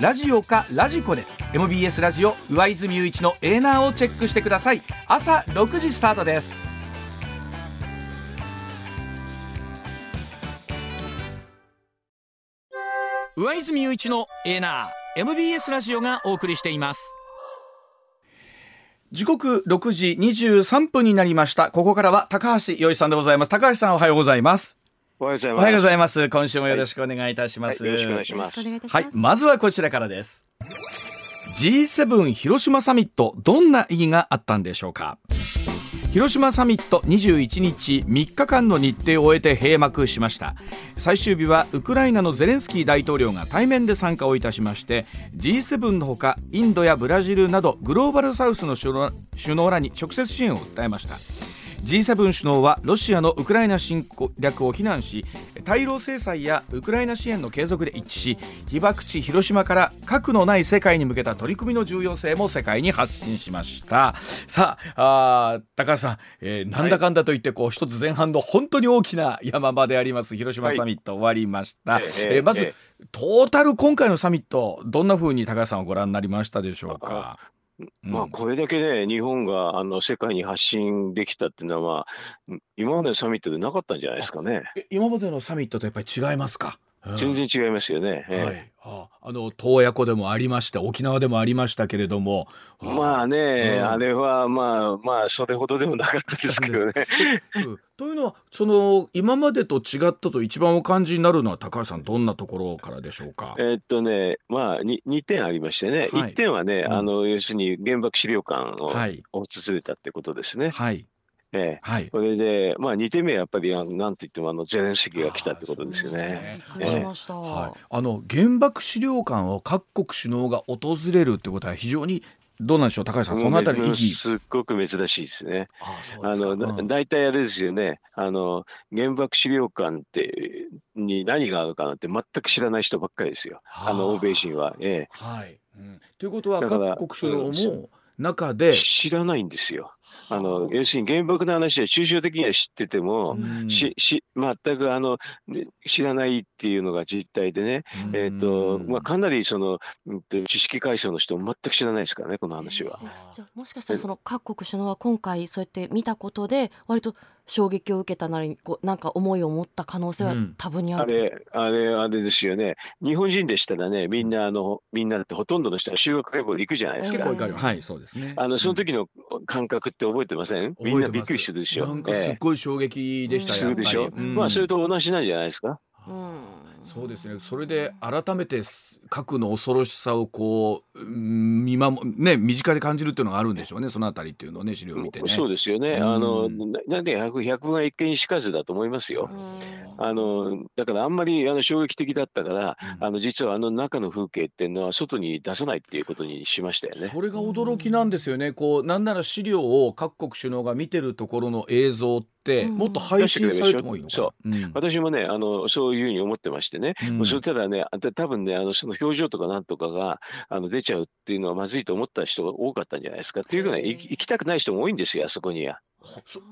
ラジオかラジコで MBS ラジオ上泉雄一のエーナーをチェックしてください。朝6時スタートです。上泉雄一のエーナー MBS ラジオがお送りしています。時刻6時23分になりました。ここからは高橋洋一さんでございます。高橋さんおはようございます。おはようございます。おはようございます。今週もよろしくお願いいたします、はいよろしくお願いします。はい、まずはこちらからです。G7 広島サミットどんな意義があったんでしょうか？広島サミット21日3日間の日程を終えて閉幕しました。最終日はウクライナのゼレンスキー大統領が対面で参加をいたしまして G7 のほかインドやブラジルなどグローバルサウスの首脳らに直接支援を訴えました G7 首脳はロシアのウクライナ侵略を非難し対ロ制裁やウクライナ支援の継続で一致し被爆地広島から核のない世界に向けた取り組みの重要性も世界に発信しました。さああー高橋さん、えーなんだかんだといってこう一つ前半の本当に大きな山場であります広島サミット終わりました、えええーまず、ええトータル今回のサミットどんな風に高橋さんはご覧になりましたでしょうか？まあこれだけね日本があの世界に発信できたっていうのは、まあ、今までのサミットでなかったんじゃないですかね。え今までのサミットとやっぱり違いますか、うん。全然違いますよね。ええ。はい、ああの洞爺湖でもありまして沖縄でもありましたけれども。まあね、うん。あれはまあまあそれほどでもなかったですけどね。うん。というのはその今までと違ったと一番お感じになるのは高橋さんどんなところからでしょうか？えーっとね、まあに2点ありましてね、はい。1点はね、うん。あの要するに原爆資料館をはい。訪れたってことですね。はいええはい。それで、まあ、2点目はやっぱりあのなんといってもあのゼレンスキーが来たってことですよね。ねびっくりしました。はい、あの原爆資料館を各国首脳が訪れるってことは非常にどうなんでしょう高橋さんそのあたり意義？すっごく珍しいですね。あそうあですかの、だうん大体あれですよね。あの、原爆資料館って、に何があるかなんて全く知らない人ばっかりですよ。あの、欧米人は。えはい、うん、ということは各国首脳うんも中え。で、知らないんですよ。あの、要するに原爆の話は抽象的には知ってても、うんし、し、全くあの、ね知らないっていうのが実態でね。えっ、と、まあ、かなりその、うんと知識階層の人も全く知らないですからね、この話は。じゃあもしかしたらその各国首脳は今回そうやって見たことで割と衝撃を受けたなりこうなんか思いを持った可能性はうん多分にある。あれ、あれ、あれですよね。日本人でしたらね、みんな、あの、みんなってほとんどの人は修学旅行で行くじゃないですか結構。いかるはいそうですね。あの、その時の感覚って覚えてません？みんなびっくりしてるでしょ。なんかすっごい衝撃でしたするでしょ。やっぱりうん。まあ、それと同じなんじゃないですか？うんそうですね。それで改めてす核の恐ろしさをこううん見守ね身近で感じるっていうのがあるんでしょうね。そのあたりっていうのをね資料を見てね。そうですよね。うんあの、ななんで百百が一見にしかずだと思いますよ。あの、だからあんまりあの衝撃的だったから、うんあの、実はあの中の風景っていうのは外に出さないっていうことにしましたよね。それが驚きなんですよね。こうなんなら資料を各国首脳が見てるところの映像ってうんもっと配信されてもいいのかな。そううん私もね、あの、そういうふうに思ってましてね。うんそれただね、あた多分ね、あの、その表情とかなんとかが、あの、出ちゃうっていうのはまずいと思った人が多かったんじゃないですか。っていうぐらい、行きたくない人も多いんですよ、あそこには。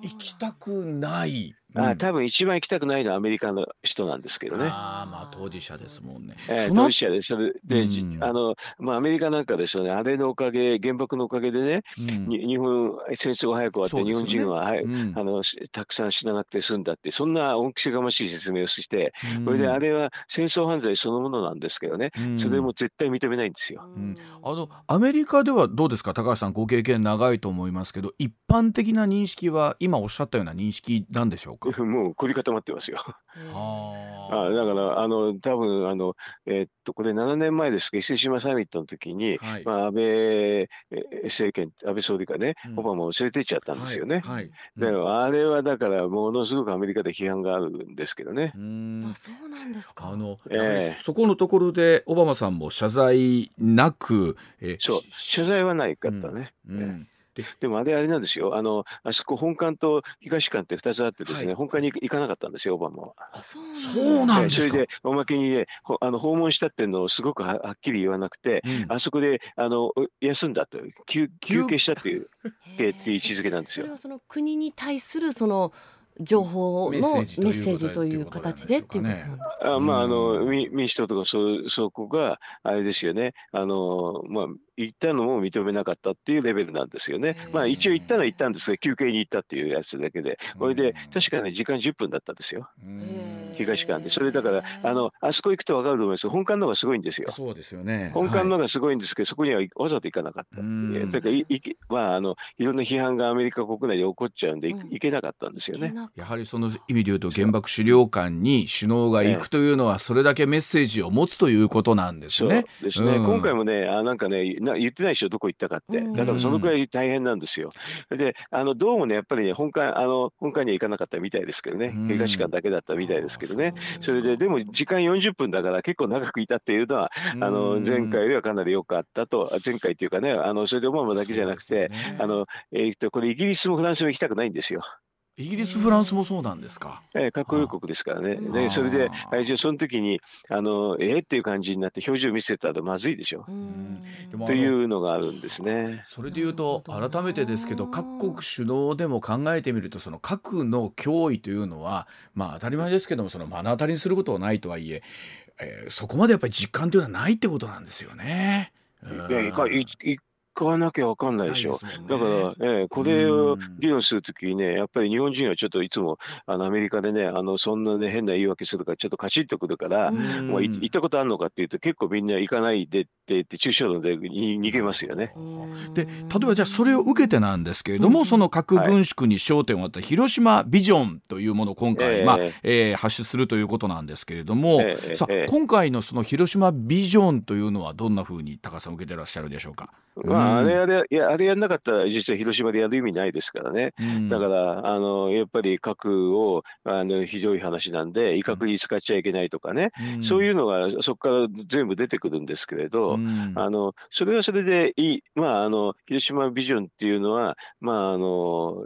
行きたくないあ多分一番行きたくないのはアメリカの人なんですけどね。ああまあ当事者ですもんね。えー、当事者でそれで、じうん。あのまあアメリカなんかですよねあれのおかげ原爆のおかげでね、うん。に日本戦争が早く終わって、日本人は、はいうん。あのしたくさん死ななくて済んだってそんな恩着せがましい説明をして、うん。それであれは戦争犯罪そのものなんですけどね、うん。それも絶対認めないんですよ。ん。あのアメリカではどうですか？高橋さんご経験長いと思いますけど一般的な認識は今おっしゃったような認識なんでしょうか？もう凝り固まってますよ。あだからあの多分あの、えーっとこれ7年前ですけど伊勢志摩サミットの時に、はい。まあ、安倍えー政権安倍総理がね、うん。オバマを連れて行っちゃったんですよね。はいはい。であれはだからものすごくアメリカで批判があるんですけどね。うん。あそうなんですか。あの、ええやはりそこのところでオバマさんも謝罪なく、えそう。し謝罪はないかったね。うんでもあれあれなんですよ。あのあそこ本館と東館って2つあってですね、はい。本館に行かなかったんですよオバマは。あそうなんそうなんですか。えーそれでおまけにねほあの訪問したっていうのをすごくははっきり言わなくて、うん。あそこであの休んだと休休憩したっていうっていう位置づけなんですよ。それはその国に対するその情報のメメッッセージという形でっていうことなんですか。あまああの民主党とかそうそこがあれですよね。あのまあ行ったのも認めなかったっていうレベルなんですよね。まあ一応行ったのは行ったんですが休憩に行ったっていうやつだけでこれでうん確かね時間10分だったんですよ。うん。東館で。それだからあのあそこ行くと分かると思います。本館の方がすごいんですよ。そうですよね。本館のはい方がすごいんですけど、そこにはわざと行かなかった。っていうからいいきまああのいろんな批判がアメリカ国内で起こっちゃうんで、行けなかったんですよね。やはりその意味で言うと原爆資料館に首脳が行くというのはそれだけメッセージを持つということなんですそう。ね。ですね、うん。今回もねあなんかねな言ってないでしょどこ行ったかって。うんだからそのくらい大変なんですよ。であのどうもねやっぱりね本館あの本館には行かなかったみたいですけどね。うん。東館だけだったみたいですけどね。あそれででも時間40分だから結構長くいたっていうのはあの前回よりはかなり良かったとあ前回っていうかねあのそれでオバマだけじゃなくて、あのえーっとこれイギリスもフランスも行きたくないんですよ。イギリスフランスもそうなんですか？えー、核保有国ですからね。あで、それであ、ーあれじゃその時に、あの、えーっていう感じになって表情見せたらまずいでしょ。うというのがあるんですね。それで言うと改めてですけど各国首脳でも考えてみるとその核の脅威というのはまあ当たり前ですけどもその目の当たりにすることはないとはいええーそこまでやっぱり実感というのはないってことなんですよね。うんいや、行かい行かなきゃわかんないでしょ。ないですもんだねから、ええこれをうん。議論するときにね、やっぱり日本人はちょっといつもあのアメリカでね、あのそんなね変な言い訳するからちょっとカチッとくるから、うん。もうい行ったことあるのかっていうと結構みんな行かないでって言って抽象論でに逃げますよね。で例えばじゃあそれを受けてなんですけれども、うん。その核軍縮に焦点を当てた広島ビジョンというものを今回、ええまあえー発出するということなんですけれども、ええさあ、ええ。今回のその広島ビジョンというのはどんなふうに高橋さん受けてらっしゃるでしょうか？まあ、うん。あれあれ、いや、あれやんなかったら実は広島でやる意味ないですからね。うん。だから、あの、やっぱり核を、あの、ひどい話なんで、威嚇に使っちゃいけないとかね、うん。そういうのがそこから全部出てくるんですけれど、うん。あの、それはそれでいい。まあ、あの、広島ビジョンっていうのは、まあ、あの、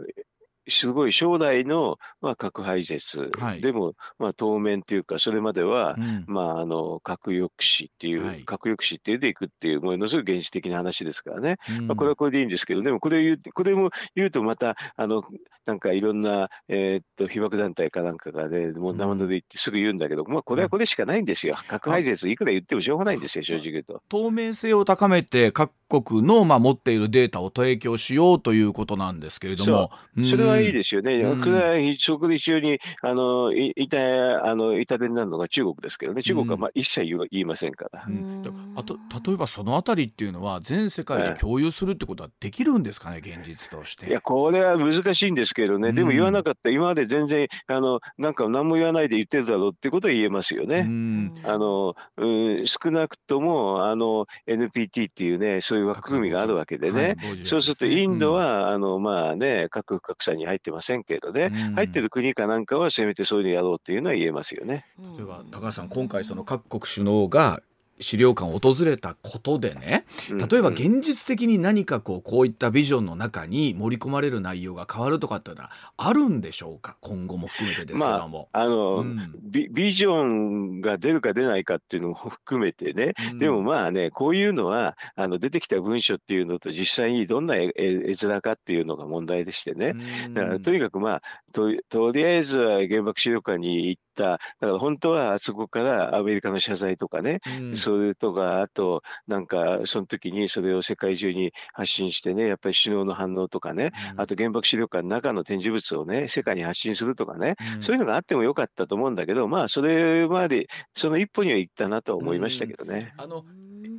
すごい将来の、まあ、核廃絶、はい。でも、まあ、当面っていうか、それまでは、うん。まあ、あの、核抑止っていう、はい。核抑止っていうでいくっていう、ものすごい原始的な話ですからね。うん。まあ、これはこれでいいんですけど、でもこれを言う、これも言うとまた、あの、なんかいろんな、えーっと、被爆団体かなんかがね、もう生ぬるいってすぐ言うんだけど、まあ、これはこれしかないんですよ。核廃絶いくら言ってもしょうがないんですよ、正直言うと。透明性を高めて各国の、まあ、持っているデータを提供しようということなんですけれども。それはいいすですよね。うんこれはそこで一緒に、あの、いいた、あの、痛手になるのが中国ですけどね。中国はまあ一切言いませんから。うんあと例えばそのあたりっていうのは全世界で共有するってことはできるんですかね？現実として。いや、これは難しいんですけどね。でも言わなかった。今まで全然、あの、なんか何も言わないで言ってるだろうってことは言えますよね。うんあの、うん、少なくとも、あの、NPT っていうね、そういう枠組みがあるわけでね。はいそうすると、インドは、あの、まあね、核不拡散に入ってませんけどね、うん。入ってる国かなんかはせめてそういうのやろうっていうのは言えますよね。例えば高橋さん今回その各国首脳が資料館を訪れたことでね例えば現実的に何かこうこういったビジョンの中に盛り込まれる内容が変わるとかっていうのはあるんでしょうか？今後も含めてですけども。まあ、あの、うん、ビビジョンが出るか出ないかっていうのも含めてね、うん、でもまあねこういうのはあの出てきた文書っていうのと実際にどんな絵面かっていうのが問題でしてね、うん、だからとにかくまあととりあえずは原爆資料館に行った、だから本当はあそこからアメリカの謝罪とかね、うん、それとか、あと、なんか、その時にそれを世界中に発信してね、やっぱり首脳の反応とかね、うん、あと原爆資料館の中の展示物をね、世界に発信するとかね、うん、そういうのがあってもよかったと思うんだけど、まあ、それまで、その一歩には行ったなと思いましたけどね。あの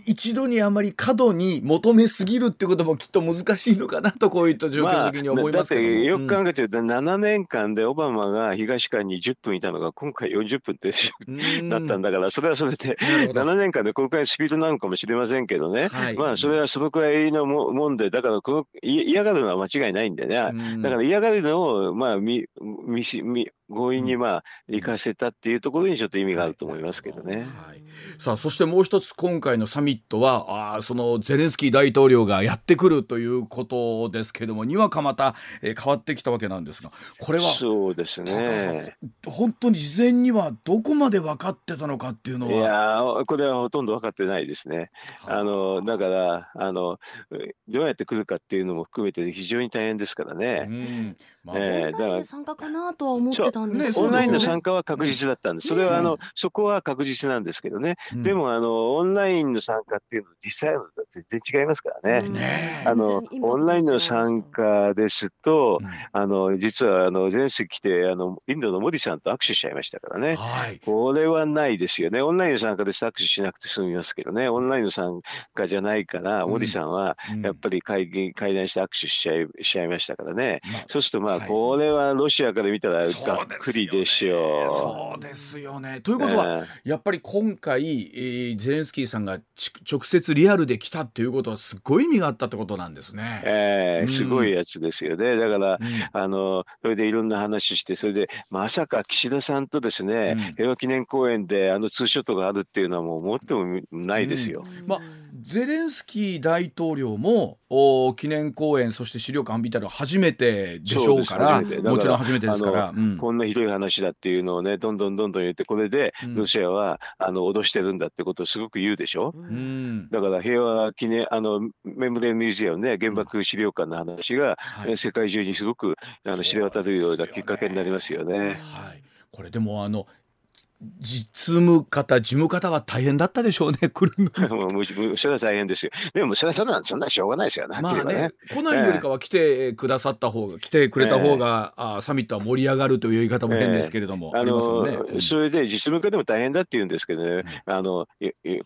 一度にあまり過度に求めすぎるってこともきっと難しいのかなとこういった状況的に思いますけど、まあ、だってよく考えてると、7年間でオバマが東館に10分いたのが今回40分ってなったんだからそれはそれで7年間でこのくらいスピードなのかもしれませんけどね、はい、まあそれはそのくらいのももんでだからこの嫌がるのは間違いないんでね。だから嫌がるのをまあ見見見強引にまあ行かせたっていうところにちょっと意味があると思いますけどね。はい、さあそしてもう一つ今回のサミットはあそのゼレンスキー大統領がやってくるということですけどもにわかまた、えー、変わってきたわけなんですがこれはそうですね。本当に事前にはどこまで分かってたのかっていうのは。いやこれはほとんど分かってないですね。あのだからあのどうやって来るかっていうのも含めて非常に大変ですからね。うんまあ、えー、だから参加かなとは思ってたんですけど、ね、オンラインの参加は確実だったんです。それはあの、そこは確実なんですけどね。でもあのオンラインの参加っていうのは実際は全然違いますからね。ねあのオンラインの参加ですと、あの実はあの前世来てあのインドのモディさんと握手しちゃいましたからね。はい、これはないですよね。オンラインの参加です握手しなくて済みますけどね。オンラインの参加じゃないから、モディさんはやっぱり会議会談して握手しちゃいしちゃいましたからね。そうするとまあ、これはロシアから見たらがっくりでしょう。そうですよね。ということは、やっぱり今回、えー、ゼレンスキーさんが直接リアルで来たっていうことはすごい意味があったってことなんですね。えー、うん、すごいやつですよね。だから、うん、あのそれでいろんな話してそれでまさか岸田さんとですね、うん、平和記念公園であのツーショットがあるっていうのはもう思ってもないですよ。まあゼレンスキー大統領もお記念公演そして資料館見たら初めてでしょうからもちろん初めてですから、うん、こんなひどい話だっていうのをねどんどんどんどん言ってこれでロシアは、うん、あの脅してるんだってことをすごく言うでしょ、うん、だから平和記念あのメモリアルミュージアムね原爆資料館の話が、はい、世界中にすごくあの知れ渡るようなきっかけになりますよね。はい、これでもあの実務方、事務方は大変だったでしょうね、来るの。もうそれは大変ですよ。でも、それはそんなそんなしょうがないですよね。まあね、ね。来ないよりかは来てくださった方が、えー、来てくれた方が、えー、あサミットは盛り上がるという言い方も変ですけれども、えー、あの、ね、それで実務家でも大変だって言うんですけどね、うん、あの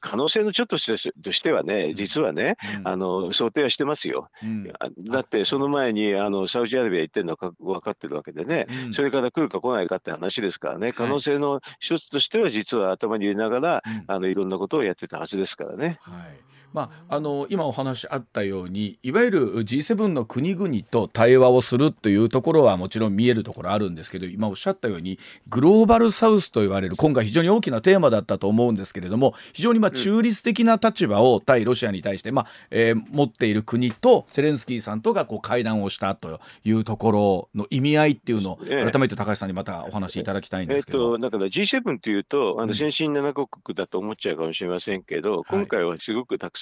可能性のちょっととしてはね、実はね、うん、あの想定はしてますよ。うん、だってその前にあのサウジアラビア行ってるのは分かってるわけでね、それから来るか来ないかって話ですからね、可能性の一つとしては実は頭に入れながら、うん、あのいろんなことをやってたはずですからね。はいまあ、あの今お話あったようにいわゆる G7 の国々と対話をするというところはもちろん見えるところあるんですけど今おっしゃったようにグローバルサウスと言われる今回非常に大きなテーマだったと思うんですけれども非常にまあ中立的な立場を対ロシアに対して、まあえー、持っている国とゼレンスキーさんとがこう会談をしたというところの意味合いっていうのを改めて高橋さんにまたお話しいただきたいんですけど。えっと、だから G7 っていうとあの先進7カ国だと思っちゃうかもしれませんけど、うん、今回はすごくたくさん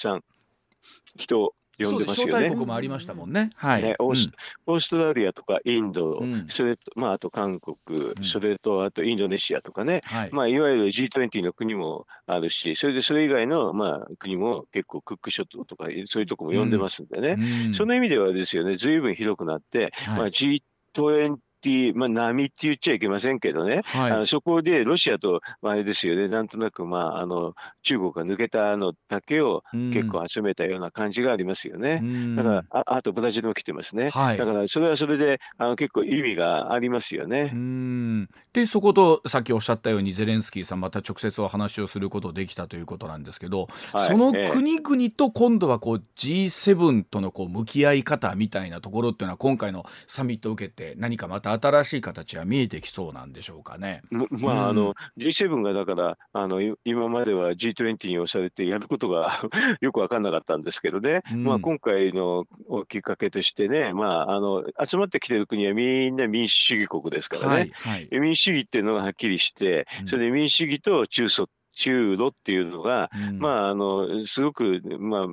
人呼んでますよね。国もありましたもんね。はい。ねオース、トラリアとかインド、うん、それとまああと韓国、うん、それとあとインドネシアとかね、はい、まあいわゆる G20 の国もあるし、それでそれ以外のまあ国も結構クック諸島とかそういうとこも呼んでますんでね、その意味ではですよね、ずいぶん広くなって、はい、まあ G20 っていう、まあ、波って言っちゃいけませんけどね、はい、あのそこでロシアと、まあ、あれですよね、なんとなく、まあ、あの中国が抜けたのだけを結構集めたような感じがありますよね。うん、だからあ、あとブラジルも来てますね。はい、だから、それはそれであの結構意味がありますよね。うん。で、そことさっきおっしゃったように、ゼレンスキーさん、また直接お話をすることできたということなんですけど、はい、その国々と今度はこう G7 とのこう向き合い方みたいなところっていうのは、今回のサミットを受けて、何かまたた新しい形は見えてきそうなんでしょうかね。ままあ、あの G7 がだからあのい今までは G20 に押されてやることが よく分かんなかったんですけどね、うん。まあ、今回のきっかけとしてね、まあ、あの集まってきてる国はみんな民主主義国ですからね、はいはい。民主主義っていうのがはっきりしてうん、それで民主主義と中ソ中ロっていうのが、うん。まあ、あのすごく、まあ、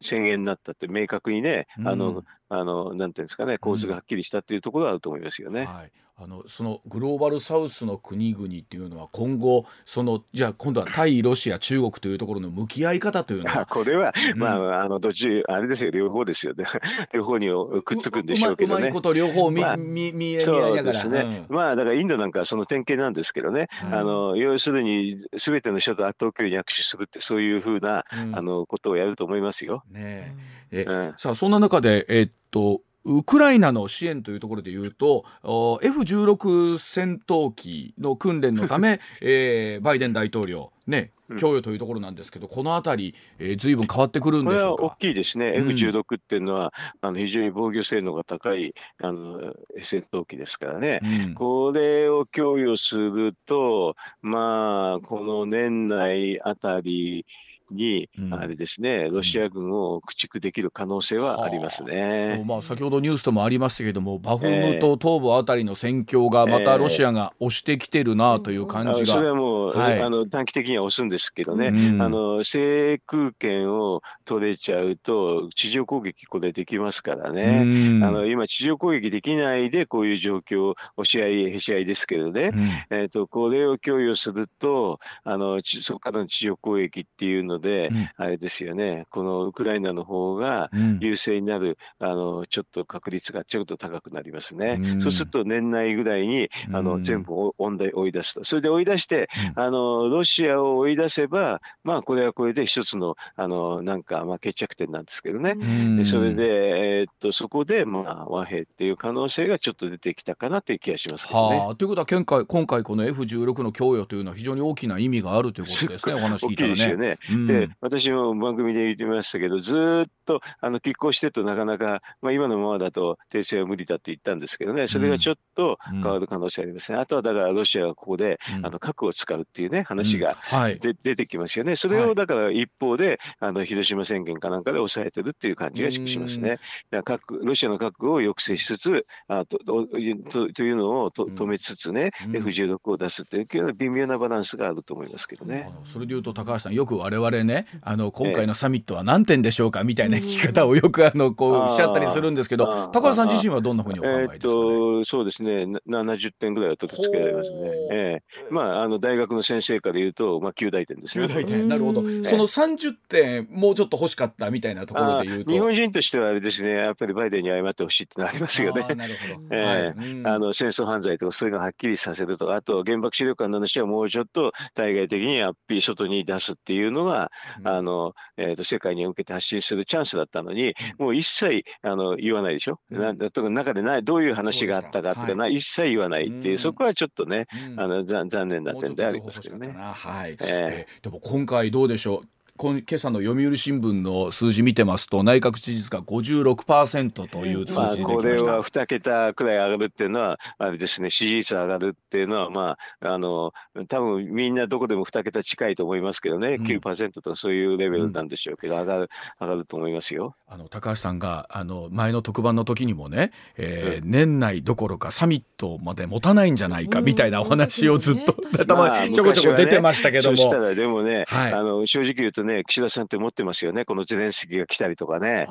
宣言になったって明確にね、あうん。のあのなんていうんですかね構図がはっきりしたっていうところはあると思いますよね。はい、あのそのグローバルサウスの国々っていうのは今後そのじゃあ今度は対ロシア中国というところの向き合い方というのあは これは、うんまあ、あの、どっち、あれですよ、両方ですよね。両方にくっつくんでしょうけどねうまい。こと両方見,、まあ見見見合いそうながらですね。まあ、だからインドなんかはその典型なんですけどね。はいあの、要するに、すべての人と圧倒距離に握手するって、そういうふうな、うんあの、ことをやると思いますよ。ねええうんさあそんな中でえっとウクライナの支援というところで言うとお F16 戦闘機の訓練のため、えーバイデン大統領ねうん供与というところなんですけど、このあたり、えー、随分変わってくるんこれは大でしょうか？きいですね。うん F16 っていうのは、あの、非常に防御性能が高い、あの、戦闘機ですからね。うんこれを供与すると、まあ、この年内あたりに、うん。あれですね、ロシア軍を駆逐できる可能性はあ。りますね。まあ、先ほどニュースともありましたけれどもバフムト東部あたりの戦況がまたロシアが押してきてるなという感じあそれが。はもう、はい。あの短期的には押すんですけどね、うん。あの制空権を取れちゃうと、地上攻撃、これできますからね。うん。あの今、地上攻撃できないで、こういう状況、押し合い、へし合いですけどね、うん。えー、とこれを供与すると、あのちそこからの地上攻撃っていうので、うんあれですよね、このウクライナの方がうん優勢になる、あのちょっと確率がちょっと高くなりますね。うんそうすると年内ぐらいにあの、うん全部を追んで追い出すと。それで追い出して、うんあのロシアを追い出せば、まあこれはこれで一つのあのなんかまあ決着点なんですけどね。うんでそれで、えーっとそこで、まあ、和平っていう可能性がちょっと出てきたかなという気がしますけどね。はあ、ということは今回今回この F16 の供与というのは非常に大きな意味があるということですねお話聞いいたらね。ですよね。うんで、私も番組で言ってましたけど、ずーっとあの拮抗してるとなかなか、まあ、今のままだと停戦は無理だって言ったんですけどね、それがちょっと変わる可能性ありますね。あとはだからロシアがここで、うん。あの核を使うっていうね、話うん。がはい。で、出てきますよね。それはい。をだから一方で、あの広島宣言かなんかで抑えてるっていう感じがしますね。だから核ロシアの核を抑制しつつ、あとととというのをとうん。止めつつね、うん。F16 を出すっていう微妙なバランスがあると思いますけどね。それでいうと高橋さんよく我々ねあの今回のサミットは何点でしょうかみたいな聞き方をよくあのこうおっしゃったりするんですけど高橋さん自身はどんなふうにお考えですかね？と、そうですね、な70点ぐらいは取り付けられますね。ええ。まあ、あの大学の先生から言うと、まあ、9大点ですね。9大点。なるほど。うん。その30点もうちょっと欲しかったみたいなところあで言うと。日本人としてはあれですね、やっぱりバイデンに謝ってほしいってのはありますよね。なるほど、あの戦争犯罪とかそういうのをはっきりさせるとか、あと原爆資料館の話はもうちょっと対外的にアッピー外に出すっていうのが、うん。あのえー、と世界に向けて発信するチャンスだったのに、もう一切あの言わないでしょ、うんな中でないどういう話があったかとかかな、一切言わないっていう、うん。そこはちょっとね、うん。あのざ残念な点でありますけどね。はい、え。えーでも今回どうでしょう今今朝の読売新聞の数字見てますと内閣支持率が56%という数まあ、字でこれきました。は2桁くらい上がるっていうのは、あれですね、支持率上がるっていうのは、まあ、あの、多分みんなどこでも2桁近いと思いますけどね、うん。9%とかそういうレベルなんでしょうけど、上がる、上がると思いますよ。あの高橋さんがあの前の特番の時にもね、えー年内どころかサミットまで持たないんじゃないかみたいなお話をずっとうん頭ちょこちょこ出てましたけども、そしたらでもね、はい。あの正直言うとね、岸田さんって持ってますよね、このゼレンスキーが来たりとかね。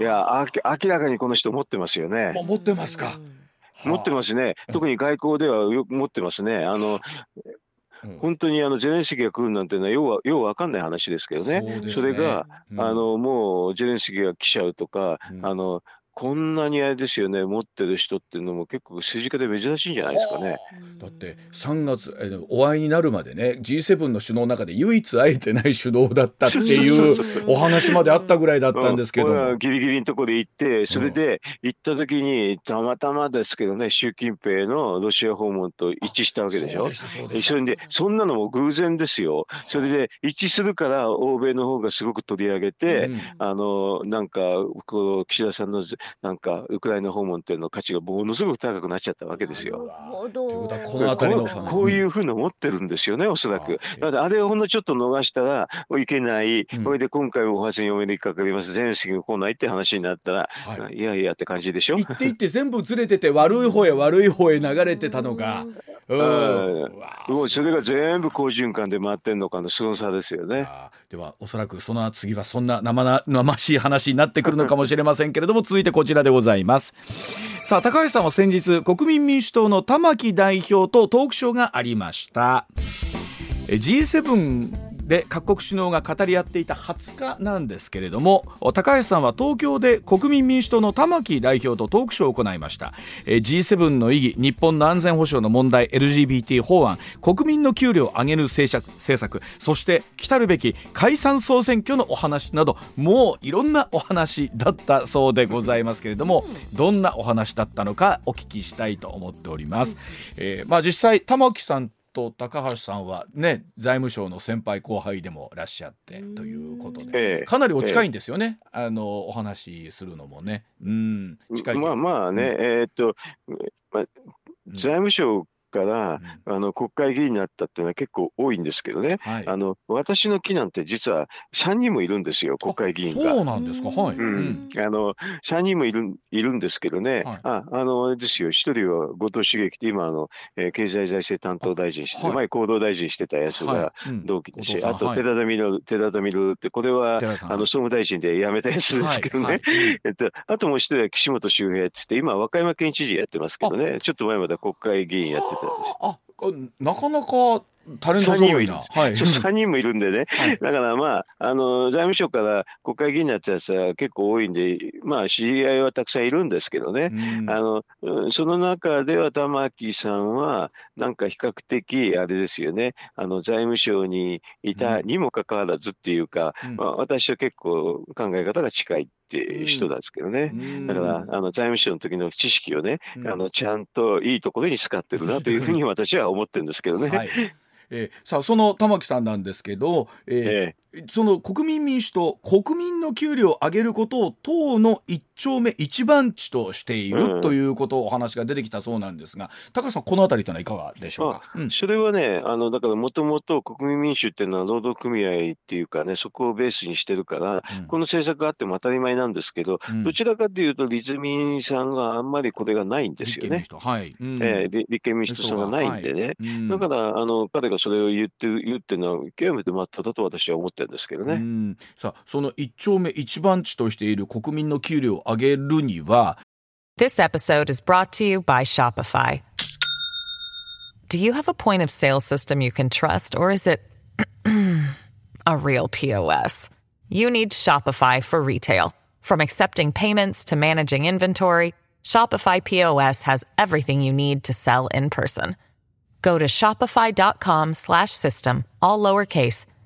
いや、あき明らかにこの人持ってますよね。持ってますか？持ってますね。特に外交ではよく持ってますね。あの、うん本当にあのゼレンスキーが来るなんていうのはようわようわかんない話ですけどね。ねそれが、うんあのもうゼレンスキーが来ちゃうとか、うんあのこんなにあれですよね持ってる人っていうのも結構政治家で珍しいんじゃないですかね。だって3月えーお会いになるまでね G7 の首脳の中で唯一会えてない首脳だったっていそうお話まであったぐらいだったんですけどうん。ギリギリのところで行って、それで行った時にたまたまですけどね、習近平のロシア訪問と一致したわけでしょ？そうで。したそうでしたそれで、そんなのも偶然ですよ。それで一致するから欧米の方がすごく取り上げて、うんあのなんかこう岸田さんのなんかウクライナ訪問っていうの価値がものすごく高くなっちゃったわけですよ。なるほど。この辺りのこういうふうに思ってるんですよね、おそらく。あなので、あれをほんのちょっと逃したらいけない、うん。それで今回もお初にお目にかかります、全式が来ないって話になったら、はい。い、やいやって感じでしょ。行って行って全部ずれてて悪い方へ悪い方へ流れてたのが、うん。うん。うわもうそれが全部好循環で回ってんのかの凄さですよね。ではおそらくその次はそんな生な生しい話になってくるのかもしれませんけれども続いてこちらでございます。さあ高橋さんは先日国民民主党の玉木代表とトークショーがありました。え G7 で各国首脳が語り合っていた20日なんですけれども高橋さんは東京で国民民主党の玉木代表とトークショーを行いました。G7 の意義日本の安全保障の問題 LGBT 法案国民の給料を上げる政策政策そして来るべき解散総選挙のお話などもういろんなお話だったそうでございますけれどもどんなお話だったのかお聞きしたいと思っております、えーまあ実際玉木さんと高橋さんはね財務省の先輩後輩でもいらっしゃってということでええ。かなりお近いんですよね、あのお話しするのもね。うん。近いまあまあね、えーっと、まあ、うん。財務省から、うん。あの国会議員になったっていうのは結構多いんですけどね、はい。あの私の木なんて実は3人もいるんですよ、国会議員が。そうなんですか。はい、ううん。ん、あの3人もいるいるんですけどね、はい。ああのあれですよ、1人は後藤茂樹って今あの、えー経済財政担当大臣して、はい。前、厚労大臣してたやつが同期でしあと寺田稔、寺田稔って、これはあの総務大臣で辞めたやつですけどね、えっと、あともう一人は岸本周平って言って、今、和歌山県知事やってますけどね、ちょっと前まで国会議員やってた。あなかなかタレント三人もいる揃いな、はい、そう3人もいるんでね、はい。だからまあ、あの財務省から国会議員になったやつは結構多いんで、まあ、知り合いはたくさんいるんですけどね、うん。あのうんその中では玉木さんは、なんか比較的、あれですよね、あの財務省にいたにもかかわらずっていうか、うん。まあ、私は結構考え方が近い。って人なんですけどね。うん。だから、あの財務省の時の知識をね、うん。あのちゃんといいところに使ってるなというふうに私は思ってるんですけどね。はい。えーさあその玉木さんなんですけど、えーええその国民民主党国民の給料を上げることを党の一丁目一番地としている、うんということをお話が出てきたそうなんですが高橋さんこのあたりというのはいかがでしょうか、うん。それはね、あのだからもともと国民民主っていうのは労働組合っていうかね、そこをベースにしてるから、この政策があっても当たり前なんですけど、うん。どちらかというと、立民さんがあんまりこれがないんですよね。立憲民主党はい、うん。えーり立憲民主党さんがないんでね。はい。うん。だからあの彼がそれを言ってる言ってるのは極めてまっとうだと私は思ってるんですけどね。うんさあその一丁目一番地としている国民の給料を上げるには This episode is brought to you by Shopify. Do you have a point of sale system you can trust, or is it a real POS? You need Shopify for retail. From accepting payments to managing inventory, Shopify POS has everything you need to sell in person. Go to shopify.com slash system, all lowercase,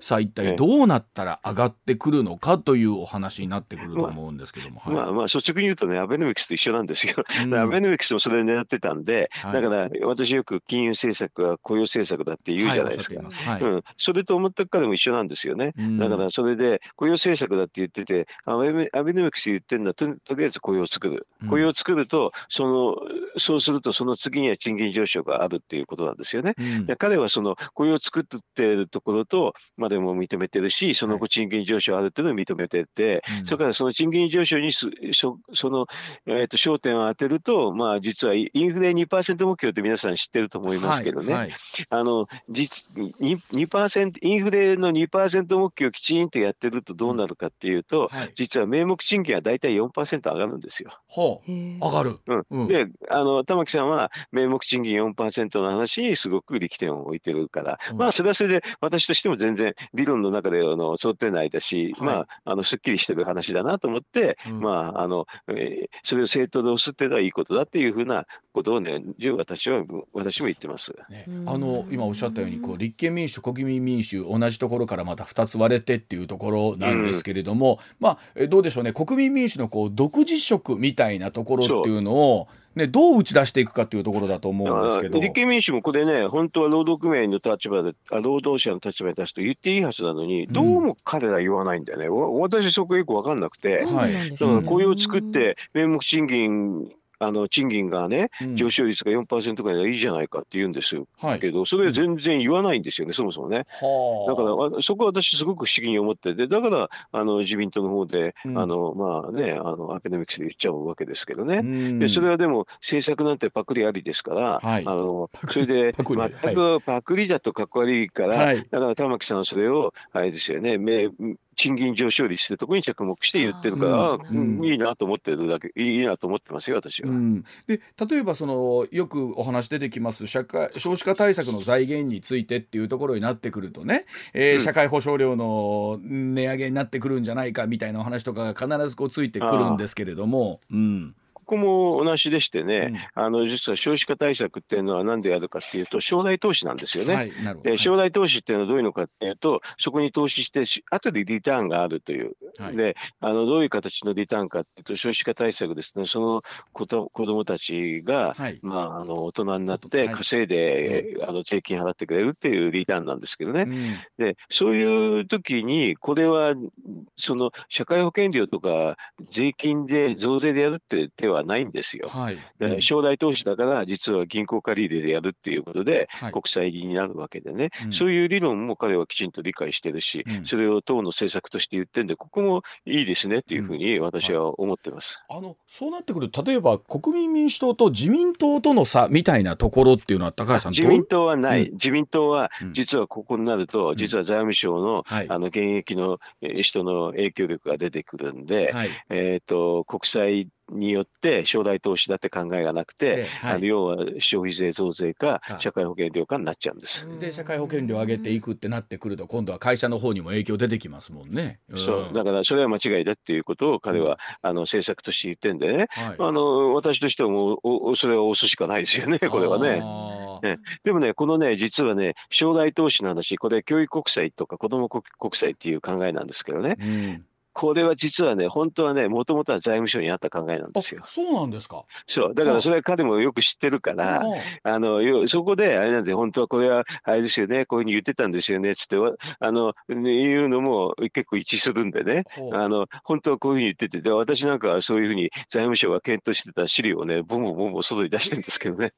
さあ一体どうなったら上がってくるのかというお話になってくると思うんですけども、はい。まあまあ率直に言うとね、アベノミクスと一緒なんですよ。うん。アベノミクスもそれを狙ってたんで、はい。だから私よく金融政策は雇用政策だって言うじゃないですか。はいうん、それと思ったからも一緒なんですよね。うん。だからそれで雇用政策だって言ってて、アベアベノミクス言ってるのはととりあえず雇用を作る。うん。雇用を作ると、そのそうするとその次には賃金上昇があるっていうことなんですよね。うん。で彼はその雇用を作ってるところとまでも認めてるし、その後賃金上昇あるっていうのを認めてて、うん。それからその賃金上昇にすそその、えー、と焦点を当てると、まあ、実はインフレ2%目標って皆さん知ってると思いますけどね、はいはい。あの実に2%インフレの2%目標をきちんとやってるとどうなるかっていうと、はい。実は名目賃金は大体4%上がるんですよ。上がる、うん。うん。であの玉木さんは名目賃金4%の話にすごく力点を置いてるから、うん。まあそれはそれで私としても全然理論の中であの想定内だし、はい。まああのすっきりしてる話だなと思って、うん。まああの、えーそれを正当で押すっていうのはいいことだっていうふうなことをね、私は私も言ってます。ね、あの今おっしゃったようにこう立憲民主国民民主同じところからまた2つ割れてっていうところなんですけれども、うん、まあどうでしょうね。国民民主のこう独自色みたいなところっていうのをね、どう打ち出していくかというところだと思うんですけど。立憲民主もこれね、本当は労働組合の立場で、労働者の立場に立つと言っていいはずなのに、どうも彼ら言わないんだよね、私、そこよく分かんなくて、はい、だから雇用を作って、名目賃金あの賃金がね、上昇率が4%ぐらいでいいじゃないかって言うんですけど、それ全然言わないんですよね、そもそもね。だから、そこは私、すごく不思議に思ってて、だからあの自民党の方で、うん、あのまあね、あのアベノミクスで言っちゃうわけですけどね、でそれはでも、政策なんてパクリありですから、はい、あのそれで、全くパクリだとかっこ悪いから、はい、だから玉木さんはそれを、あれですよね、賃金上昇率ってとこに着目して言ってるから、うん、いいなと思ってるだけいいなと思ってますよ私は。うん、で例えばそのよくお話出てきます社会少子化対策の財源についてっていうところになってくるとね、えー、社会保障料の値上げになってくるんじゃないかみたいなお話とかが必ずこうついてくるんですけれども。うんここも同じでしてね、うん、あの実は少子化対策っていうのは何でやるかっていうと、将来投資なんですよね。はい、で将来投資っていうのはどういうのかっていうと、そこに投資して、後でリターンがあるという、はい、であのどういう形のリターンかっていうと、少子化対策ですね、その子と子供たちが、はい、まあ、あの大人になって稼いで、あの税金払ってくれるっていうリターンなんですけどね。うん、でそういう時に、これはその社会保険料とか税金で増税でやるって手ははないんですよ。はい、将来投資だから実は銀行借り入れでやるっていうことで、国債になるわけでね、うん、そういう理論も彼はきちんと理解してるし、うん、それを党の政策として言ってるんでここもいいですねっていうふうに私は思ってます、はい、あのそうなってくると例えば国民民主党と自民党との差みたいなところっていうのは高橋さん自民党はない、自民党は実はここになると、実は財務省の,、あの現役の人の影響力が出てくるんで、はい、えーと国債によって将来投資だって考えがなくて、はい、あの要は消費税増税か社会保険料かになっちゃうんです。で社会保険料上げていくってなってくると今度は会社の方にも影響出てきますもんね。う。ん、そうだからそれは間違いだっていうことを彼は、うん、あの政策として言ってんでね、はい、あの私としてはもうおそれは押すしかないですよねこれはね。ね、でもね、このね、実はね、将来投資の話、これ、教育国債とか子ども国債っていう考えなんですけどね、うんこれは実はね、本当はね、もともとは財務省にあった考えなんですよ。そうなんですか。そう。だからそれは彼もよく知ってるから、あの、そこで、あれなんで、本当はこれは、あれですよね、こういうふうに言ってたんですよね、つって、あの、言うのも結構一致するんでね、あの、本当はこういうふうに言ってて、で、私なんかはそういうふうに財務省が検討してた資料をね、ボンボンボンボン外に出してるんですけどね。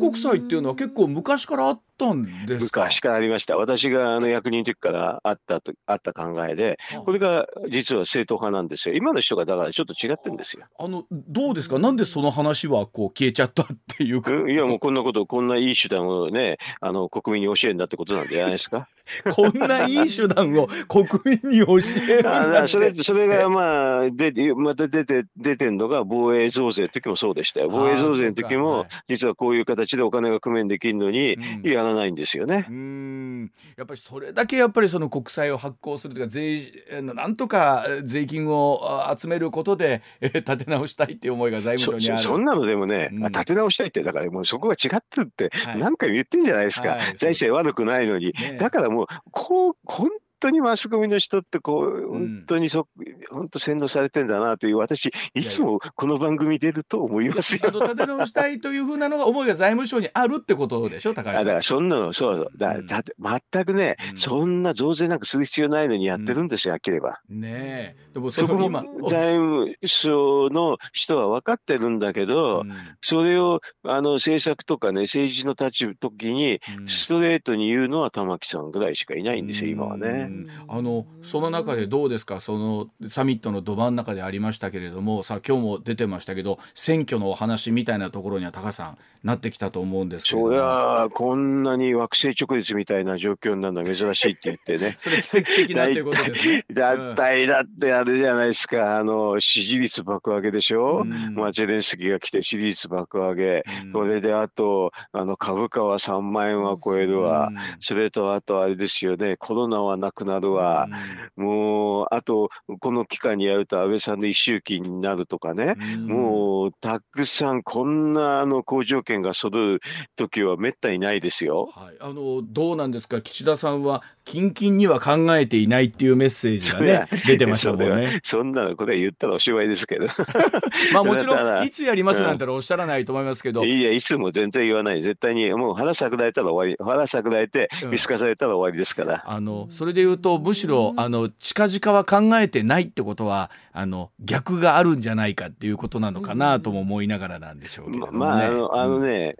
国債っていうのは 結構昔からあったんですか？昔からありました。私があの役人の時からあったと、あった考えで、これが実は正統派なんですよ。今の人がだからちょっと違ってんですよ。あのどうですか？なんでその話はこう消えちゃったっていうか。いやもうこんなことこんないい手段をねあの国民に教えるんだってことなんじゃないですか？こんないい手段を国民に教えるあそれそれがまあ出てまた出て出てんのが防衛増税の時もそうでしたよ。防衛増税の時も実はこういう形でお金が工面できるのにやらないんですよね。うんやっぱりそれだけやっぱりその国債を発行するとか税なんとか税金を集めることで、え立て直したいっていう思いが財務省にある。そんなのでもね、うん、立て直したいってだからもうそこが違ってるって何回も言ってんじゃないですか、はい、財政悪くないのに、ね、だからもうこう本当にマスコミの人ってこう、本当にそ、本当洗脳されてんだなという、私、いつもこの番組出ると思いますよ。立て直したいというふうなのが思いが財務省にあるってことでしょ、高橋さん。だからそんなの、そうそう。だだって全くね、そんな増税なんかする必要ないのにやってるんですよ、あきれば。ねえ。でもそこも財務省の人は分かってるんだけど、それをあの政策とかね、政治の立ち時にストレートに言うのは玉木さんぐらいしかいないんですよ、今はね。あのその中でどうですか？そのサミットのど真ん中でありましたけれどもさ今日も出てましたけど選挙のお話みたいなところには高さんなってきたと思うんですけどそりゃこんなに惑星直立みたいな状況になるのは珍しいって言ってね。それ奇跡的なということですね。だったいだってあれじゃないですか。あの支持率爆上げでしょ、うん、まあ、ゼレンスキーが来て支持率爆上げ、うん、それであとあの株価は3万円は超えるわ、うん、それとあとあれですよね。コロナはなくくなるわ。もう、あと、この期間にやると安倍さんの一周期になるとかね。もう、たくさん、こんな、あの、好条件が揃う時はめったにないですよ。はい、あの、どうなんですか、岸田さんは、近々には考えていないっていうメッセージがね、出てましたもんね。そんなの、これ言ったらおしまいですけど。まあもちろん、いつやりますなんておっしゃらないと思いますけど。いや、いつも全然言わない。絶対に、もう腹さくられたら終わり。腹さくられて、見透かされたら終わりですから。あの、それで言うと、むしろ、あの、近々は考えてないってことは、あの、逆があるんじゃないかっていうことなのかなとも思いながらなんでしょうけどね。まあ、あの、あのね、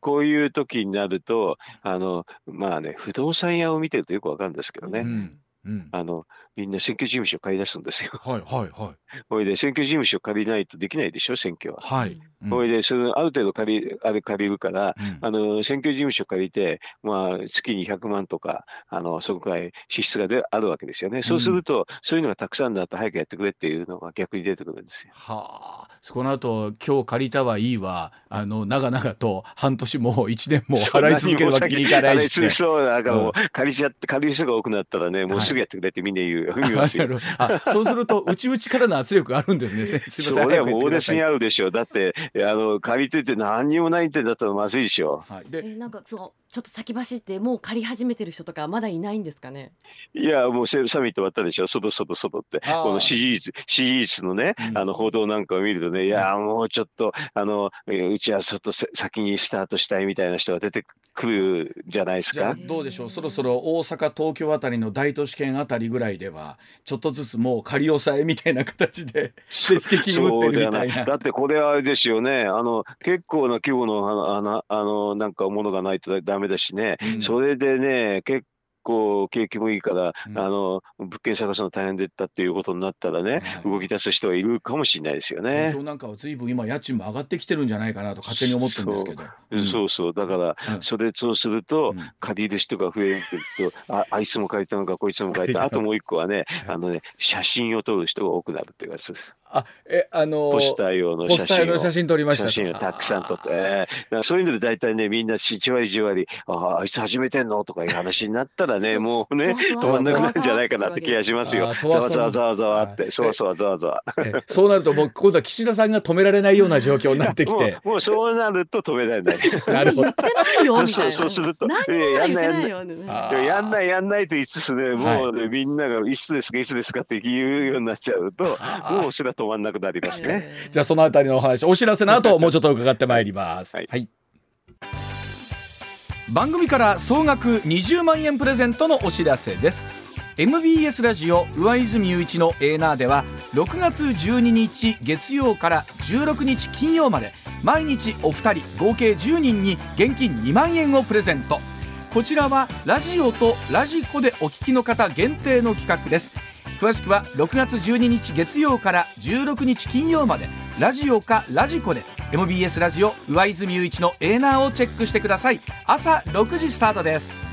こういう時になると、あの、まあね、不動産屋を見てるとよくわかるんですけどね。うんうん、あの、みんな選挙事務所借り出すんですよ。はいはいはい。ほいで、選挙事務所借りないとできないでしょ、選挙は。はい。ほいで、そのある程度借り、あれ借りるから、うん、あの、選挙事務所借りて、まあ、月に100万とか、あの、そのくらい支出がであるわけですよね。そうすると、そういうのがたくさんなると早くやってくれっていうのが逆に出てくるんですよ。はあ。そこの後、今日借りたはいいわ、あの、長々と半年も1年も 払い続けるわけにいかないし、そう、なんかもう、借りちゃって、借りる人が多くなったらね、もうすぐやってくれってみんな言う、はい、踏みますよ。あそうすると、内々からの圧力があるんですね。すみません。それは猛烈にあるでしょう。だって、あの、借りてて何にもないってだったらまずいでしょう。はい、で、えなんか、そう、ちょっと先走って、もう借り始めてる人とか、まだいないんですかね？いや、もうサミット終わったでしょ？そろそろそろって。この支持率、支持率のね、あの、報道なんかを見るとね、いや、もうちょっと、あの、うちはちょっと先にスタートしたいみたいな人が出てくるじゃないですか？どうでしょう？そろそろ大阪、東京あたりの大都市圏あたりぐらいでは、ちょっとずつもう仮押さえみたいな形で、手付金打ってるみたいな。だってこれはあれですよね。あの、結構な規模の、あの、あのなんかものがないとダメだしね。うん、それでね、結構景気もいいから、うん、あの物件探すの大変だったっていうことになったらね、はい、動き出す人がいるかもしれないですよね。なんかは随分今家賃も上がってきてるんじゃないかなと勝手に思ってるんですけど。そううん、そうそうだから、うん、それそうすると、借りる人が増えるとああいつも借りたのかこいつも借りた。あともう一個はねあのね写真を撮る人が多くなるっていうやつです。あ、え、あのー、ポスター用の写真の写真撮りました。写真をたくさん撮って、えー、そういうので大体ね、みんな7割、10割、ああ、いつ始めてんのとかいう話になったらね、もうね、止まんなくなるんじゃないかなって気がしますよ。ざわざわざわざわって、そわそわざわざわ。そうなると、もう今度は岸田さんが止められないような状況になってきて。もうそうなると止められない。なるほど。そうそうすると、やんないやんない。やんないやんないと言いつつね、もうね、みんながいつですかいつですかって言うようになっちゃうと、もうそれは止まんなくなります。ね。じゃあそのあたりのお話お知らせの後もうちょっと伺ってまいります。はい、はい番組から総額20万円プレゼントのお知らせです MBS ラジオ上泉雄一のエーナーでは6月12日月曜から16日金曜まで毎日お二人合計10人に現金2万円をプレゼントこちらはラジオとラジコでお聞きの方限定の企画です詳しくは6月12日月曜から16日金曜まで。ラジオかラジコで。MBS ラジオ上泉雄一のエーナーをチェックしてください。朝6時スタートです。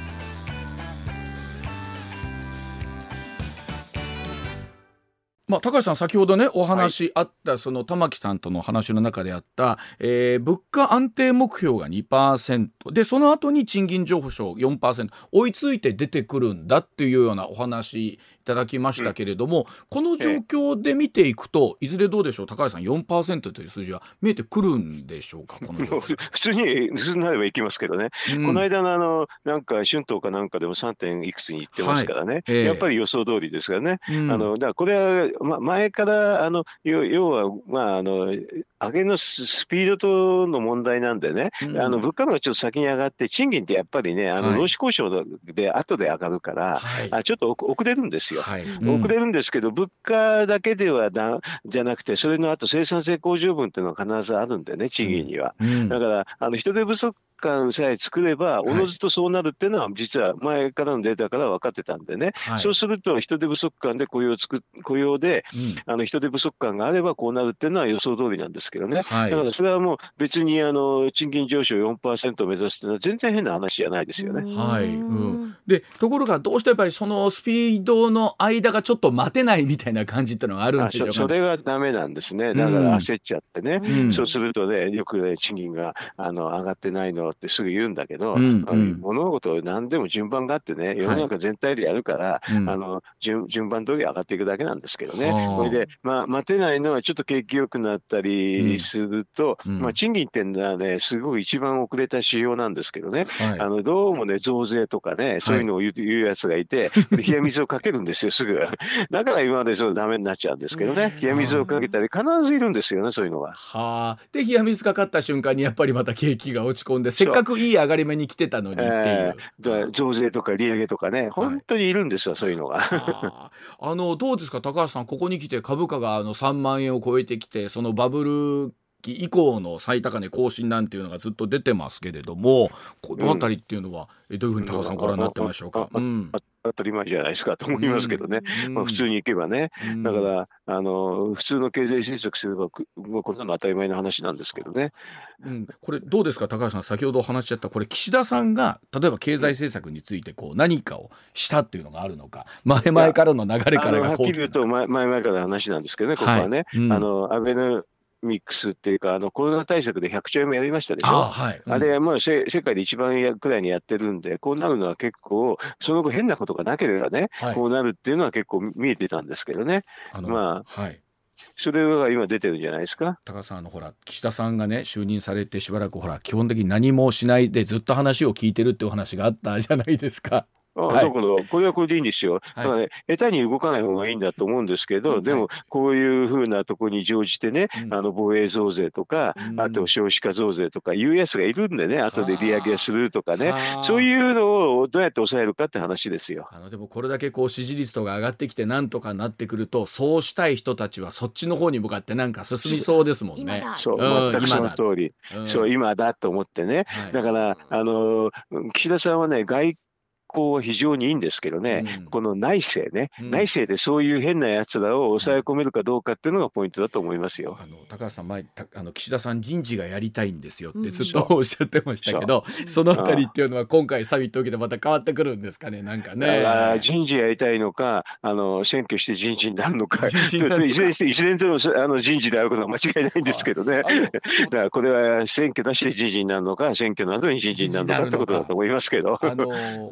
まあ、高橋さん先ほどねお話あった、その玉木さんとの話の中であった、えー、物価安定目標が2%でその後に賃金上昇4%追いついて出てくるんだっていうようなお話ただきましたけれども、うん、この状況で見ていくと、いずれどうでしょう？高橋さん4%という数字は見えてくるんでしょうか？この 普通に普通になればいきますけどね、うん、この間のあのなんか春闘かなんかでも 3. 点いくつにいってますからね、はいえ。ー、やっぱり予想通りですからね、うん、あのだからこれは、ま、前からあの要はまああの上げのスピードとの問題なんでね、うん、あの物価のがちょっと先に上がって、賃金ってやっぱりね、あの労使交渉で後で上がるから、はい、あちょっと遅れるんですよ、はい。うん、遅れるんですけど、物価だけではだじゃなくて、それの後生産性向上分っていうのは必ずあるんでね、賃金には。うん、だからあの人手不足感さえ作れば、おのずとそうなるっていうのは、実は前からのデータから分かってたんでね、はい、そうすると人手不足感で雇用つく雇用で、うん、あの人手不足感があればこうなるっていうのは予想通りなんですけどね、はい、だからそれはもう別にあの賃金上昇4%を目指すっていうのは全然変な話じゃないですよね。はい。うん、でところがどうしてやっぱりそのスピードの間がちょっと待てないみたいな感じっていうのがあるんでしょうか、それがダメなんですね。だから焦っちゃってね、うん、そうするとねよく、ね、賃金があの上がってないのよってすぐ言うんだけど、うんあの物事を何でも順番があってね、世の中全体でやるから、うん。あの順順番通り上がっていくだけなんですけどね。はあそれで、まあ、待てないのはちょっと景気良くなったうん。りすると、うん。まあ、賃金っていうのはね、すごい一番遅れた指標なんですけどね、はい。あのどうもね、増税とかね、そういうのを言う,、言うやつがいて、で冷や水をかけるんですよ、すぐ。だから今までそれダメになっちゃうんですけどね、冷や水をかけたり、必ずいるんですよね、そういうのが。はあ。で冷や水かかった瞬間にやっぱりまた景気が落ち込んでせっかくいい上がり目に来てたのにっていう。えーだ増税とか利上げとかね、本当にいるんですよ、そういうのが。あのどうですか高橋さんここに来て株価があの3万円を超えてきてそのバブル期以降の最高値更新なんていうのがずっと出てますけれどもこの辺りっていうのは、えどういうふうに高橋さんご覧になってましょうか？うん。あ当たり前じゃないですかと思いますけどね。うん。まあ、普通に行けばね、うん。だから、あの普通の経済政策すれば、くもうこんなの当たり前の話なんですけどね。うん、これどうですか高橋さん先ほどお話しちゃったこれ岸田さんが例えば経済政策についてこう何かをしたっていうのがあるのか前々からの流れかあのはっらがこうきり言うと、前前々からの話なんですけどね、ここはね、はい。うん。あのアベノミクスっていうか、あのコロナ対策で100兆円もやりましたでしょ？あはい、うんあれはもうせ世界で一番やくらいにやってるんで、こうなるのは結構、その後変なことがなければね、はいこうなるっていうのは結構見えてたんですけどね、あのまはいそれが今出てるんじゃないですか？高橋さんあのほら岸田さんがね就任されてしばらくほら基本的に何もしないでずっと話を聞いてるってお話があったじゃないですか。あはい。だからこれはこれでいいんですよ。だからね、下手に動かない方がいいんだと思うんですけど、うんでも、こういうふうなところに乗じてね、うん。あの防衛増税とか、うん。あと少子化増税とかいうやつがいるんでね、後で利上げするとかね、そうういうのをどうやって抑えるかって話ですよ。あのでもこれだけこう支持率とか上がってきてなんとかなってくるとそうしたい人たちはそっちの方に向かってなんか進みそうですもんね。そう、うん全くその通り。うん。そう、今だと思ってね。はい。だから、あの、岸田さんはね、外交は非常にいいんですけどね、うん。この内政ね、うん。内政でそういう変な奴らを抑え込めるかどうかっていうのがポイントだと思いますよ。あの高橋さん前たあの岸田さん人事がやりたいんですよっうんてずっとおっしゃってましたけど、そのあたりっていうのは今回サミットを受けてまた変わってくるんですかねなんかね。人事やりたいのか、あの選挙して人事になるのか、人事になるのか。いずれにしていずれにしてもあの人事であることは間違いないんですけどね。だからこれは選挙なしで人事になるのか、選挙の後に人事になるのかってことだと思いますけど。あの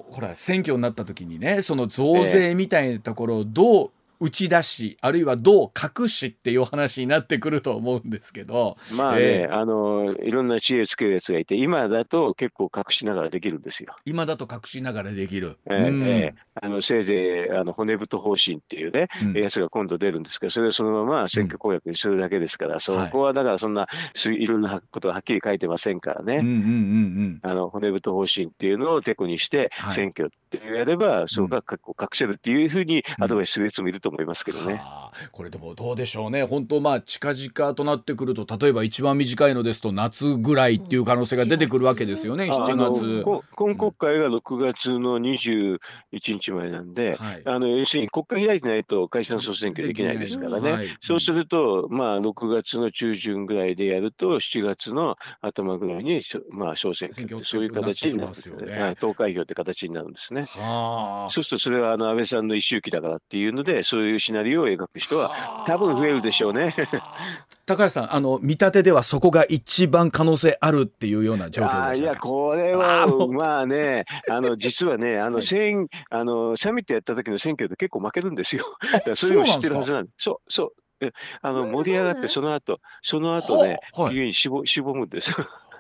ほら選挙になった時にねその増税みたいなところをどう打ち出しあるいはどう隠しっていう話になってくると思うんですけどまあね、ええ。あのいろんな知恵をつけるやつがいて、今だと結構隠しながらできるんですよ。今だと隠しながらできる。ええうん。ええ。あのせいぜいあの骨太方針っていうね、うん。やつが今度出るんですけど、それをそのまま選挙公約にするだけですから、そこはだからそんなすいろんなことははっきり書いてませんからね。うんうんうんあの骨太方針っていうのをてこにしてはい。選挙ってやれば、そうがこう隠せるっていうふうにうん。アドバイスするやつもいると思いますけどね。はあこれでもどうでしょうね。本当まあ近々となってくると例えば一番短いのですと夏ぐらいっていう可能性が出てくるわけですよね7ああの月。こ今国会が6月の21日前なんで、はい。あの要するに国会開いてないと解散総選挙できないですからね、はい。そうすると、まあ、6月の中旬ぐらいでやると、7月の頭ぐらいに、まあ、小選挙そういう形になるんですよねはい投開票って形になるんですね。はあそうすると、それはあの安倍さんの一周期だからっていうので、そういうシナリオを描く人は多分増えるでしょうね。高橋さんあの見立てではそこが一番可能性あるっていうような状況でしょうか。これあはまあね、あの、実はね、あの、選、あの、サミットやった時の選挙で結構負けるんですよ。だからそれを知ってるはずなんです。そう、そう。えあの、盛り上がって、その後、その後ね、ははいしぼ、しぼむんです。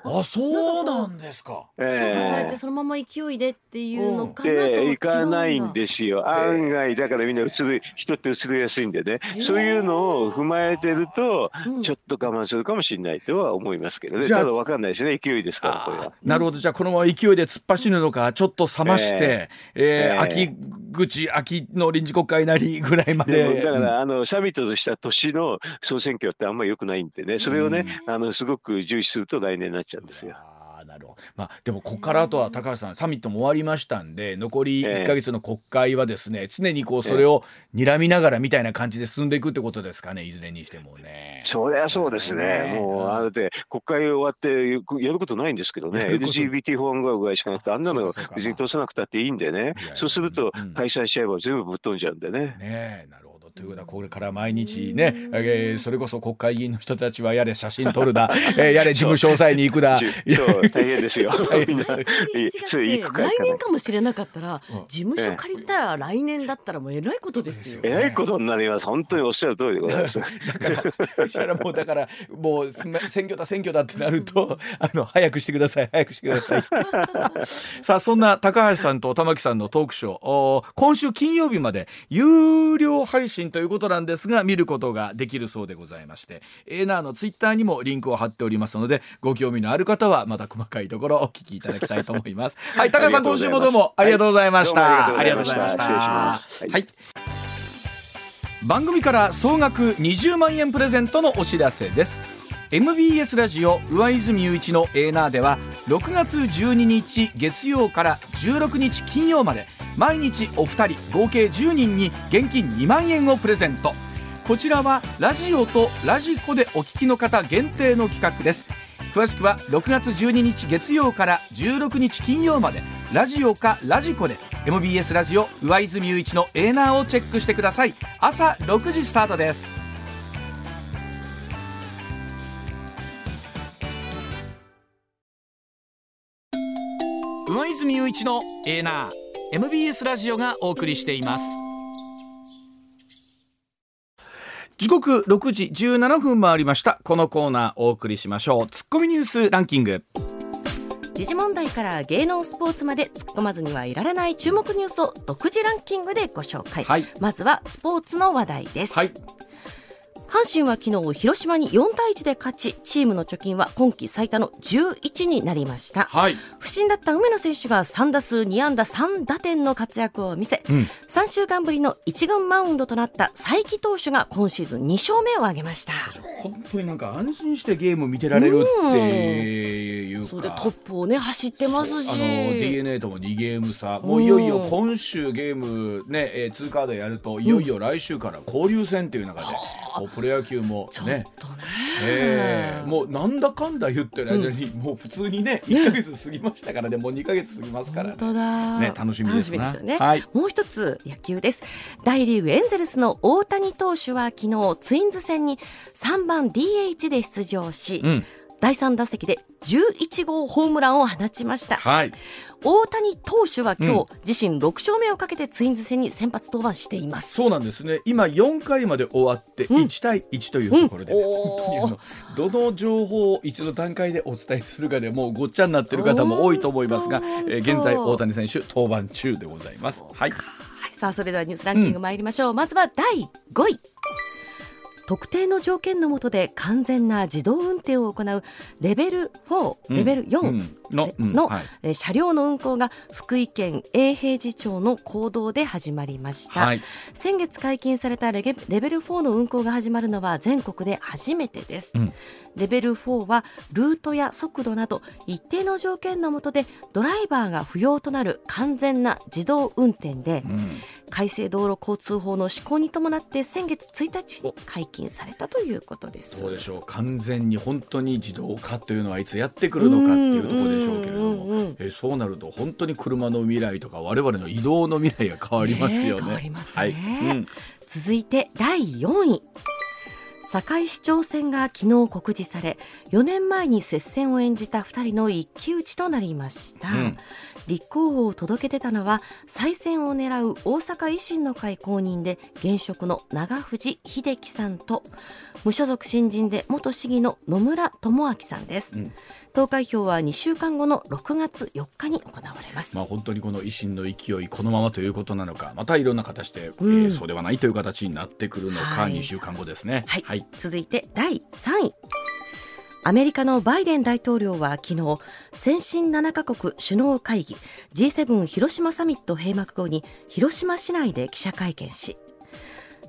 あそうなんですか。評価されてえそのまま勢いでっていうのかなとえ違うんだで、いかないんですよ。案外、だからみんな移る、人って移りやすいんでね。そういうのを踏まえてると、うんちょっと我慢するかもしれないとは思いますけどね。ただわかんないですね。勢いですから、これは。なるほどじゃあこのまま勢いで突っ走るのかちょっと冷まして、えーええ秋口秋の臨時国会なりぐらいまで。だから、あのサミットとした年の総選挙ってあんまり良くないんでね、それをね、あのすごく重視すると来年になっちゃうんですよ。あーなるほど。まあ、でもここからあとは高橋さんサミットも終わりましたんで残りええ。1か月の国会はですね、常にこうそれを睨みながらみたいな感じで進んでいくってことですかねいずれにしてもね。そりゃそうですね、ね。もう、あれで国会終わってやることないんですけどね、LGBT 法案ぐらい。しかなくて、あんなの別に通さなくたっていいんでね。そうするとうん解散しちゃえば全部ぶっ飛んじゃうんでね。ねえなるほどということはこれから毎日ね、えー、それこそ国会議員の人たちはやれ写真撮るだ、えー、やれ事務詳細に行くだ。そう。大変ですよ。来年かもしれなかったらうん。事務所借りたら来年だったらもうえらいことですよ。えらいことになります。本当におっしゃる通りでございます。だからそしたらもうだからもう選挙だ選挙だってなるとあの早くしてください。早くしてください。さあそんな高橋さんと玉木さんのトークショー。お今週金曜日まで有料配信ということなんですが見ることができるそうでございましてエーナーのツイッターにもリンクを貼っておりますのでご興味のある方はまた細かいところお聞きいただきたいと思います。はい高橋さん今週もどうもありがとうございました、はいどうもありがとうございました。ありがとうございました。失礼しますはいはい。番組から総額20万円プレゼントのお知らせです。MBS ラジオ上泉雄一のエーナーでは6月12日月曜から16日金曜まで毎日お二人合計10人に現金2万円をプレゼント。こちらはラジオとラジコでお聞きの方限定の企画です。詳しくは6月12日月曜から16日金曜まで。ラジオかラジコで。MBS ラジオ上泉雄一のエーナーをチェックしてください。朝6時スタートです。上泉雄一のエーナー。MBS ラジオがお送りしています。時刻6時17分回りました。このコーナーお送りしましょう。ツッコミニュースランキング。時事問題から芸能スポーツまで突っ込まずにはいられない注目ニュースを独自ランキングでご紹介、はい。まずはスポーツの話題です、はい阪神は昨日広島に4対1で勝ちチームの貯金は今季最多の11になりました。はい。不振だった梅野選手が3打数2安打3打点の活躍を見せ、うん。3週間ぶりの1軍マウンドとなった才木投手が今シーズン2勝目を挙げました。本当になんか安心してゲーム見てられるっていうか。そうでトップをね走ってますし。あの DNA とも2ゲーム差。もういよいよ今週ゲームね、えー、2カードやるといよいよ来週から交流戦っていう中で、もうプロ野球もね。えーもうなんだかんだ言ってる間に、もう普通にね1か月過ぎましたからね。もう2か月過ぎますから。ねね楽しみですな。楽しみですよね、はい。もう一つ野球です。大リーグエンゼルスの大谷投手は昨日ツインズ戦に3番 DH で出場し、うん第3打席で11号ホームランを放ちました。はい。大谷投手は今日、うん。自身6勝目をかけてツインズ戦に先発登板しています。そうなんですね。今4回まで終わってうん。1対1というところで、うん。本当にあのどの情報を一度段階でお伝えするかでもうごっちゃになってる方も多いと思いますが、えー現在大谷選手登板中でございます。はい、はい、さあそれではニュースランキング参りましょう、まずは第5位特定の条件の下で完全な自動運転を行うレベル4、レベル4、うん。の、うん。の、はい。えー車両の運行が福井県永平寺町の公道で始まりました、はい。先月解禁されたレベル4の運行が始まるのは全国で初めてです、うんレベル4はルートや速度など一定の条件の下でドライバーが不要となる完全な自動運転で、うん。改正道路交通法の施行に伴って先月1日に解禁されたということです。どうでしょう。完全に本当に自動化というのはいつやってくるのかっていうところでしょうけれども、うんうんえーそうなると本当に車の未来とか我々の移動の未来が変わりますよね。ね変わりますね。はい。うん。続いて第4位堺市長選が昨日告示され4年前に接戦を演じた2人の一騎打ちとなりました、うん。立候補を届け出たのは再選を狙う大阪維新の会公認で現職の長藤秀樹さんと無所属新人で元市議の野村智明さんです、うん投開票は2週間後の6月4日に行われます、まあ、本当にこの維新の勢いこのままということなのかまたいろんな形で、うん。えーそうではないという形になってくるのか、はい。2週間後ですね。はい、続いて第3位。アメリカのバイデン大統領は昨日先進7カ国首脳会議 G7 広島サミット閉幕後に広島市内で記者会見し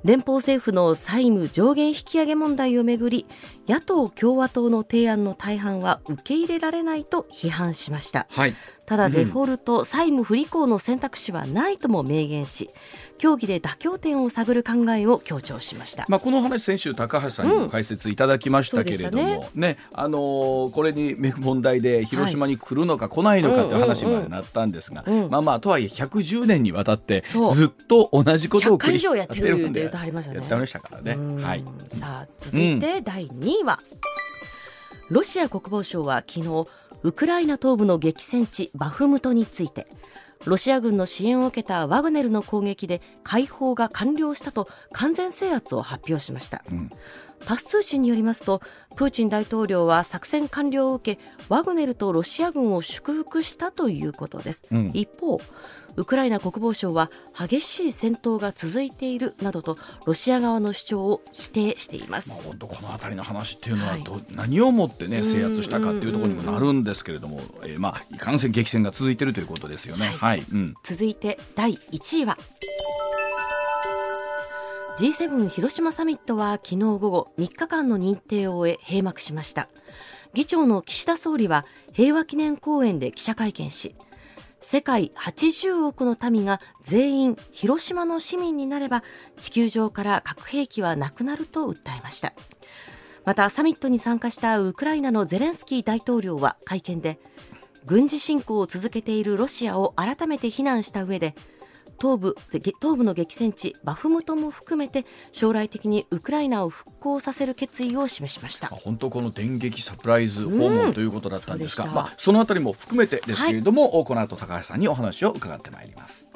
連邦政府の債務上限引き上げ問題をめぐり野党・共和党の提案の大半は受け入れられないと批判しました。はい。ただうん。デフォルト、債務不履行の選択肢はないとも明言し協議で妥協点を探る考えを強調しました。まあ、この話先週高橋さんにも解説いただきましたけれども、うんそうでね。あのーこれに問題で広島に来るのか来ないのかっていう話までなったんですが、うんうんうんまあまあとはいえ110年にわたってずっと同じことを100回以上やってるんです言ってましたからね。うん。はい。さあ続いて第2位は、ロシア国防省は昨日ウクライナ東部の激戦地バフムトについてロシア軍の支援を受けたワグネルの攻撃で解放が完了したと完全制圧を発表しました、ん。タス通信によりますとプーチン大統領は作戦完了を受けワグネルとロシア軍を祝福したということです、うん。一方ウクライナ国防省は激しい戦闘が続いているなどとロシア側の主張を否定していままあ、す、本当この辺りの話っていうのははい。ど、何をもってね制圧したかっていうところにもなるんですけれども、えーまあいかんせん激戦が続いているということですよね。はい、うん、続いて第1位は G7 広島サミットは昨日午後3日間の認定を終え閉幕しました。議長の岸田総理は平和記念公園で記者会見し世界80億の民が全員広島の市民になれば地球上から核兵器はなくなると訴えました。またサミットに参加したウクライナのゼレンスキー大統領は会見で軍事侵攻を続けているロシアを改めて非難した上で東部東部の激戦地バフムトも含めて将来的にウクライナを復興させる決意を示しました。まあ、本当この電撃サプライズ訪問ということだったんですが、そまあ、そのあたりも含めてですけれども、この後高橋さんにお話を伺ってまいります。